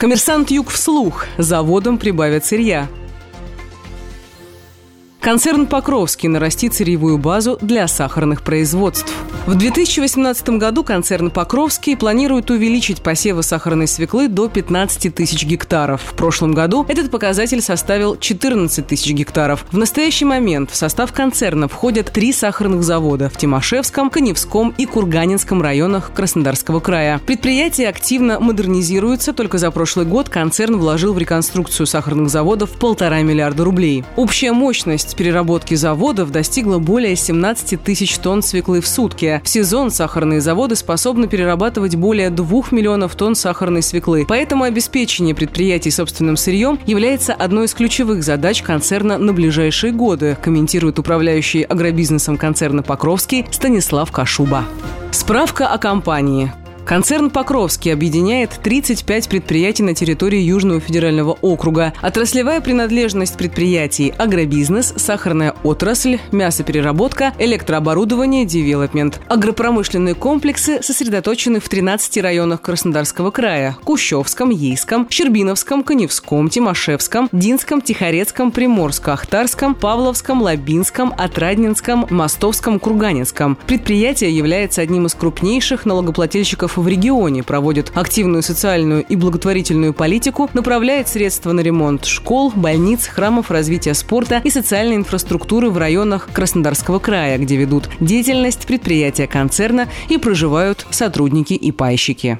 Коммерсант Юг вслух. Заводом прибавят сырья. Концерн «Покровский» нарастит сырьевую базу для сахарных производств. В 2018 году концерн «Покровский» планирует увеличить посевы сахарной свеклы до 15 тысяч гектаров. В прошлом году этот показатель составил 14 тысяч гектаров. В настоящий момент в состав концерна входят три сахарных завода в Тимошевском, Коневском и Курганинском районах Краснодарского края. Предприятие активно модернизируется. Только за прошлый год концерн вложил в реконструкцию сахарных заводов полтора миллиарда рублей. Общая мощность Мощность переработки заводов достигла более 17 тысяч тонн свеклы в сутки. В сезон сахарные заводы способны перерабатывать более 2 миллионов тонн сахарной свеклы. Поэтому обеспечение предприятий собственным сырьем является одной из ключевых задач концерна на ближайшие годы, комментирует управляющий агробизнесом концерна «Покровский» Станислав Кашуба. Справка о компании. Концерн «Покровский» объединяет 35 предприятий на территории Южного федерального округа. Отраслевая принадлежность предприятий – агробизнес, сахарная отрасль, мясопереработка, электрооборудование, девелопмент. Агропромышленные комплексы сосредоточены в 13 районах Краснодарского края – Кущевском, Ейском, Щербиновском, Коневском, Тимошевском, Динском, Тихорецком, Приморско-Ахтарском, Павловском, Лабинском, Отрадненском, Мостовском, Курганинском. Предприятие является одним из крупнейших налогоплательщиков в регионе, проводит активную социальную и благотворительную политику, направляет средства на ремонт школ, больниц, храмов, развития спорта и социальной инфраструктуры в районах Краснодарского края, где ведут деятельность предприятия концерна и проживают сотрудники и пайщики.